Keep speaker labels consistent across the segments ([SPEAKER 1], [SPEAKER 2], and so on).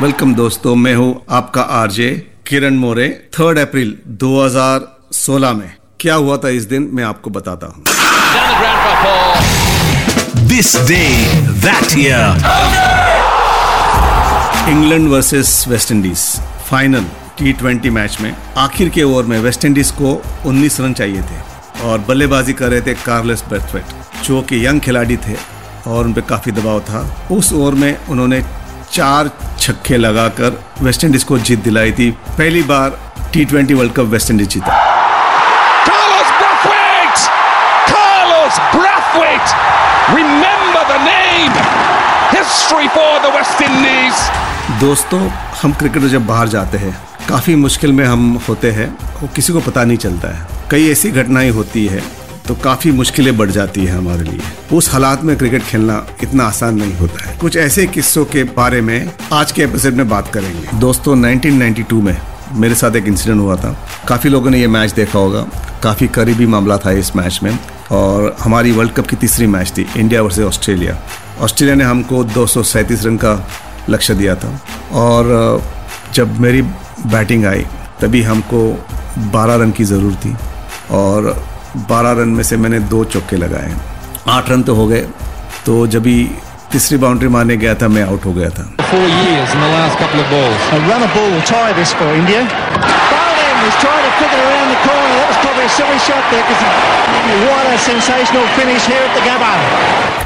[SPEAKER 1] Welcome दोस्तों मैं हूँ आपका आरजे किरण मोरे थर्ड अप्रैल 2016 में। क्या हुआ था इस दिन मैं आपको बताता हूँ।
[SPEAKER 2] Day, that year.
[SPEAKER 1] England versus West Indies final T twenty match में आखिर के ओवर में वेस्ट इंडीज को 19 रन चाहिए थे और बल्लेबाजी कर रहे थे कार्लेस ब्रेथवेट जो कि यंग खिलाड़ी थे और उन पर काफ़ी दबाव था। उस ओवर में उन्होंने चार छक्के लगाकर वेस्ट इंडीज को जीत दिलाई थी पहली बार T twenty World Cup West Indies जीता
[SPEAKER 3] Carlos Brathwaite! Carlos Brathwaite! Remember the name! History for the West Indies!
[SPEAKER 1] दोस्तों हम क्रिकेटर जब बाहर जाते हैं काफ़ी मुश्किल में हम होते हैं वो किसी को पता नहीं चलता है कई ऐसी घटनाएँ होती है तो काफ़ी मुश्किलें बढ़ जाती है हमारे लिए। उस हालात में क्रिकेट खेलना इतना आसान नहीं होता है। कुछ ऐसे किस्सों के बारे में आज के एपिसोड में बात करेंगे। दोस्तों 1992 में मेरे साथ एक इंसिडेंट हुआ था। काफ़ी लोगों ने ये मैच देखा होगा। काफ़ी करीबी मामला था इस मैच में। और हमारी वर्ल्ड कप की तीसरी मैच थी इंडिया वर्सेज ऑस्ट्रेलिया ऑस्ट्रेलिया ने हमको दो सौ सैंतीस रन का लक्ष्य दिया था। और जब मेरी बैटिंग आई, तभी हमको 12 रन की ज़रूरत थी। और बारह रन में से मैंने दो चौके लगाए आठ रन तो हो गए। तो जब भी तीसरी बाउंड्री मारने गया था मैं आउट हो गया था।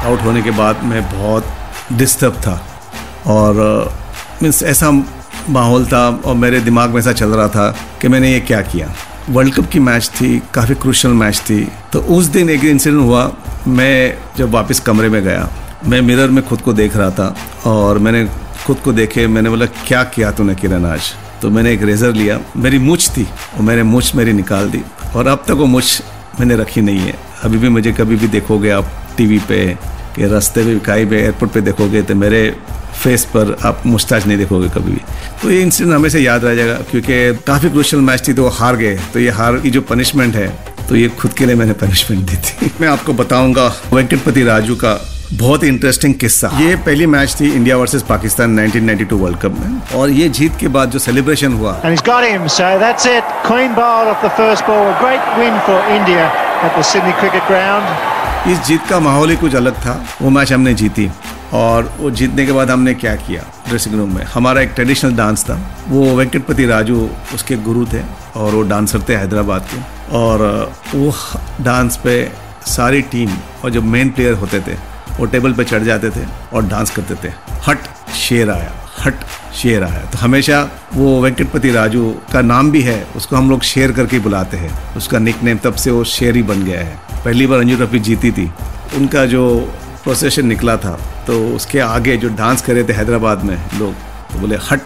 [SPEAKER 1] आउट होने के बाद मैं बहुत डिस्टर्ब था। और uh, मीन्स ऐसा माहौल था और मेरे दिमाग में ऐसा चल रहा था कि मैंने ये क्या किया। वर्ल्ड कप की मैच थी, काफ़ी क्रूशल मैच थी। तो उस दिन एक इंसिडेंट हुआ। मैं जब वापस कमरे में गया, मैं मिरर में खुद को देख रहा था और मैंने खुद को देखे, मैंने बोला, क्या किया तूने किरण आज? तो मैंने एक रेज़र लिया, मेरी मुछ थी और मैंने मुछ मेरी निकाल दी और अब तक वो मुछ मैंने रखी नहीं है। अभी भी मुझे कभी भी देखोगे आप टीवी पे कि रास्ते पे कहीं पे एयरपोर्ट पे देखोगे तो मेरे फेस पर आप मुस्ताज नहीं देखोगे कभी भी। तो ये इंसिडेंट हमेशा याद रह जाएगा क्योंकि काफ़ी क्रूशल मैच थी तो वो हार गए। तो ये हार की जो पनिशमेंट है तो ये खुद के लिए मैंने पनिशमेंट दी थी। मैं आपको बताऊँगा वेंकटपति राजू का बहुत ही इंटरेस्टिंग किस्सा। ये पहली मैच थी India versus Pakistan 1992 World Cup में और ये जीत के बाद जो सेलिब्रेशन हुआ।
[SPEAKER 4] Him, so ball.
[SPEAKER 1] इस जीत का माहौल ही कुछ अलग था वो मैच हमने जीती। और वो जीतने के बाद हमने क्या किया ड्रेसिंग रूम में? हमारा एक ट्रेडिशनल डांस था। वो वेंकटपति राजू उसके गुरु थे और वो डांसर थे हैदराबाद के। और वो डांस पे सारी टीम और जो मेन प्लेयर होते थे, वो टेबल पे चढ़ जाते थे और डांस करते थे। हट शेर आया, हट शेर आया। तो हमेशा वो वेंकटपति राजू का नाम भी है, उसको हम लोग शेर करके बुलाते हैं। उसका निक नेम तब से वो शेर ही बन गया है। पहली बार रणजी ट्रॉफी जीती थी। उनका जो प्रोसेशन निकला था तो उसके आगे जो डांस कर रहे थे हैदराबाद में लोग तो बोले, हट,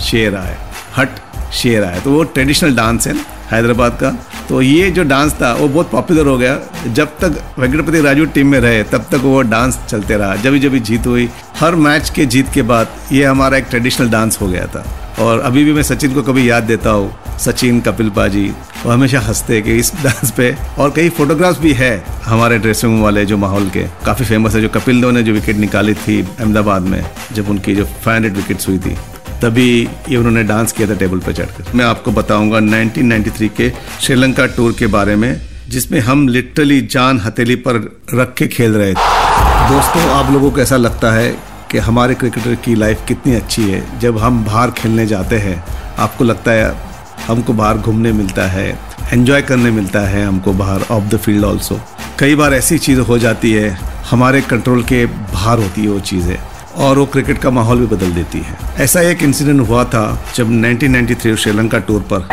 [SPEAKER 1] शेर आए, हट, शेर आए। तो वो ट्रेडिशनल डांस है हैदराबाद का। तो ये जो डांस था, वो बहुत पॉपुलर हो गया। जब तक वेंकटपति राजू टीम में रहे, तब तक वो डांस चलते रहा। जब जब जीत हुई, हर मैच के जीत के बाद ये हमारा एक ट्रेडिशनल डांस हो गया था। और अभी भी मैं सचिन को कभी याद देता हूँ। सचिन, कपिल पाजी, वो हमेशा हँसते कि इस डांस पे। और कई फोटोग्राफ्स भी है हमारे ड्रेसिंग रूम वाले जो माहौल के। काफ़ी फ़ेमस है, जो कपिल देव ने जो विकेट निकाली थी अहमदाबाद में, जब उनकी जो फाइव हंड्रेड विकेट्स हुई थी। तभी ये उन्होंने डांस किया था टेबल पर चढ़कर। मैं आपको बताऊँगा 1993 के श्रीलंका टूर के बारे में, जिसमें हम लिटरली जान हथेली पर रख के खेल रहे थे। दोस्तों, आप लोगों को ऐसा लगता है कि हमारे क्रिकेटर की लाइफ कितनी अच्छी है। जब हम बाहर खेलने जाते हैं, आपको लगता है हमको बाहर घूमने मिलता है एंजॉय करने मिलता है हमको बाहर ऑफ़ द फ़ील्ड ऑल्सो कई बार ऐसी चीज़ हो जाती है हमारे कंट्रोल के बाहर होती है वो चीज़ें और वो क्रिकेट का माहौल भी बदल देती है। ऐसा एक इंसिडेंट हुआ था जब 1993 श्रीलंका टूर पर।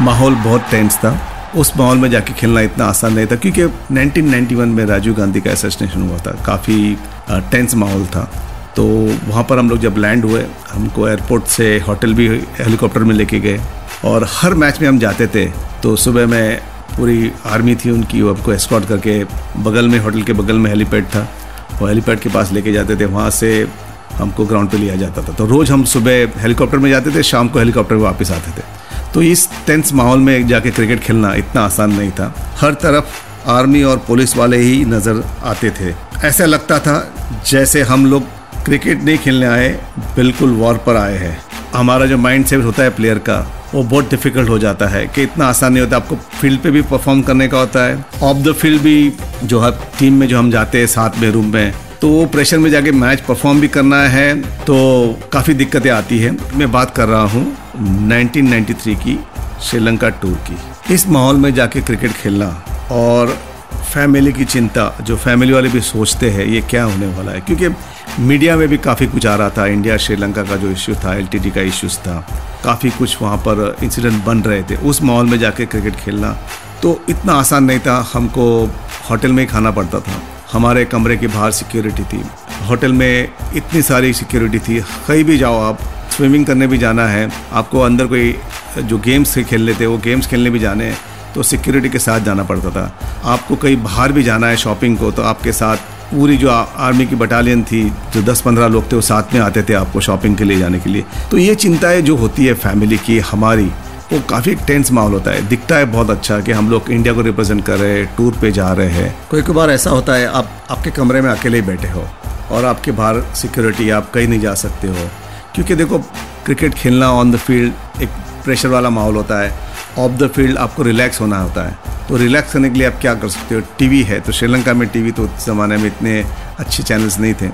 [SPEAKER 1] माहौल बहुत टेंस था। उस माहौल में जाके खेलना इतना आसान नहीं था, क्योंकि 1991 में राजीव गांधी का एसेसिनेशन हुआ था, काफ़ी टेंस माहौल था। तो वहाँ पर हम लोग जब लैंड हुए, हमको एयरपोर्ट से होटल भी हेलीकॉप्टर में लेके गए, और हर मैच में हम जाते थे तो सुबह में पूरी आर्मी थी उनकी, वो हमको एस्कॉट करके बगल में होटल के बगल में हेलीपैड था। वो हेलीपैड के पास लेके जाते थे, वहाँ से हमको ग्राउंड पे लिया जाता था। तो रोज़ हम सुबह हेलीकॉप्टर में जाते थे, शाम को हेलीकॉप्टर में वापस आते थे। तो इस टेंस माहौल में जाके क्रिकेट खेलना इतना आसान नहीं था। हर तरफ़ आर्मी और पुलिस वाले ही नज़र आते थे। ऐसा लगता था जैसे हम लोग क्रिकेट नहीं खेलने आए, बिल्कुल वॉर पर आए हैं। हमारा जो माइंड सेट होता है प्लेयर का, वो बहुत डिफ़िकल्ट हो जाता है कि इतना आसान नहीं होता। आपको फ़ील्ड पे भी परफॉर्म करने का होता है। ऑफ़ द फ़ील्ड भी जो हर टीम में जो हम जाते हैं साथ में रूम में तो वो प्रेशर में जाके मैच परफॉर्म भी करना है तो काफ़ी दिक्कतें आती हैं। मैं बात कर रहा हूँ 1993 की, श्रीलंका टूर की। इस माहौल में जाके क्रिकेट खेलना और फैमिली की चिंता, जो फैमिली वाले भी सोचते हैं, ये क्या होने वाला है? क्योंकि मीडिया में भी काफ़ी कुछ आ रहा था, इंडिया, श्रीलंका का जो इश्यू था, एल का इश्यूज़ था, काफ़ी कुछ वहाँ पर इंसिडेंट बन रहे थे। उस माहौल में जाके क्रिकेट खेलना तो इतना आसान नहीं था, हमको होटल में ही खाना पड़ता था। हमारे कमरे के बाहर सिक्योरिटी थी। होटल में इतनी सारी सिक्योरिटी थी, कहीं भी जाओ आप स्विमिंग करने भी जाना है, आपको अंदर कोई, जो गेम्स से खेल लेते वो गेम्स खेलने भी जाने हैं तो सिक्योरिटी के साथ जाना पड़ता था। आपको कहीं बाहर भी जाना है शॉपिंग को तो आपके साथ पूरी जो आर्मी की बटालियन थी, जो 10-15 लोग थे, वो साथ में आते थे आपको शॉपिंग के लिए जाने के लिए। तो ये चिंताएँ जो होती है फैमिली की, हमारी, वो काफ़ी टेंस माहौल होता है। दिखता है बहुत अच्छा कि हम लोग इंडिया को रिप्रेजेंट कर रहे हैं, टूर पे जा रहे हैं। कोई कोई बार ऐसा होता है, आप, आपके कमरे में अकेले ही बैठे हो और आपके बाहर सिक्योरिटी, आप कहीं नहीं जा सकते हो। क्योंकि देखो, क्रिकेट खेलना ऑन द फ़ील्ड एक प्रेशर वाला माहौल होता है। ऑफ़ द फ़ील्ड आपको रिलैक्स होना होता है। तो रिलैक्स करने के लिए आप क्या कर सकते हो? टीवी है तो श्रीलंका में टीवी तो उस ज़माने में इतने अच्छे चैनल्स नहीं थे।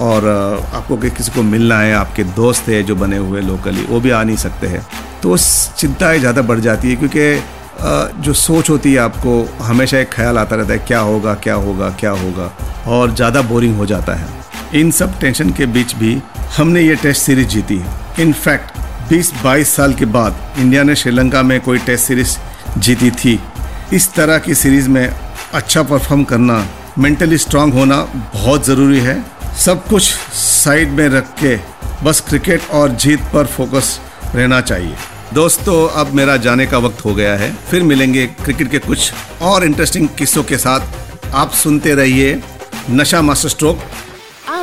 [SPEAKER 1] और आपको किसी को मिलना है, आपके दोस्त है जो बने हुए लोकली वो भी आ नहीं सकते हैं। तो चिंताएँ ज़्यादा बढ़ जाती है क्योंकि जो सोच होती है आपको, हमेशा एक ख्याल आता रहता है, क्या होगा क्या होगा क्या होगा, और ज़्यादा बोरिंग हो जाता है। इन सब टेंशन के बीच भी हमने ये टेस्ट सीरीज़ जीती इनफैक्ट 20-22 साल के बाद इंडिया ने श्रीलंका में कोई टेस्ट सीरीज़ जीती थी। इस तरह की सीरीज़ में अच्छा परफॉर्म करना, मेंटली स्ट्रांग होना बहुत ज़रूरी है। सब कुछ साइड में रख के बस क्रिकेट और जीत पर फोकस रहना चाहिए। दोस्तों, अब मेरा जाने का वक्त हो गया है। फिर मिलेंगे क्रिकेट के कुछ और इंटरेस्टिंग किस्सों के साथ। आप सुनते रहिए नशा मास्टर स्ट्रोक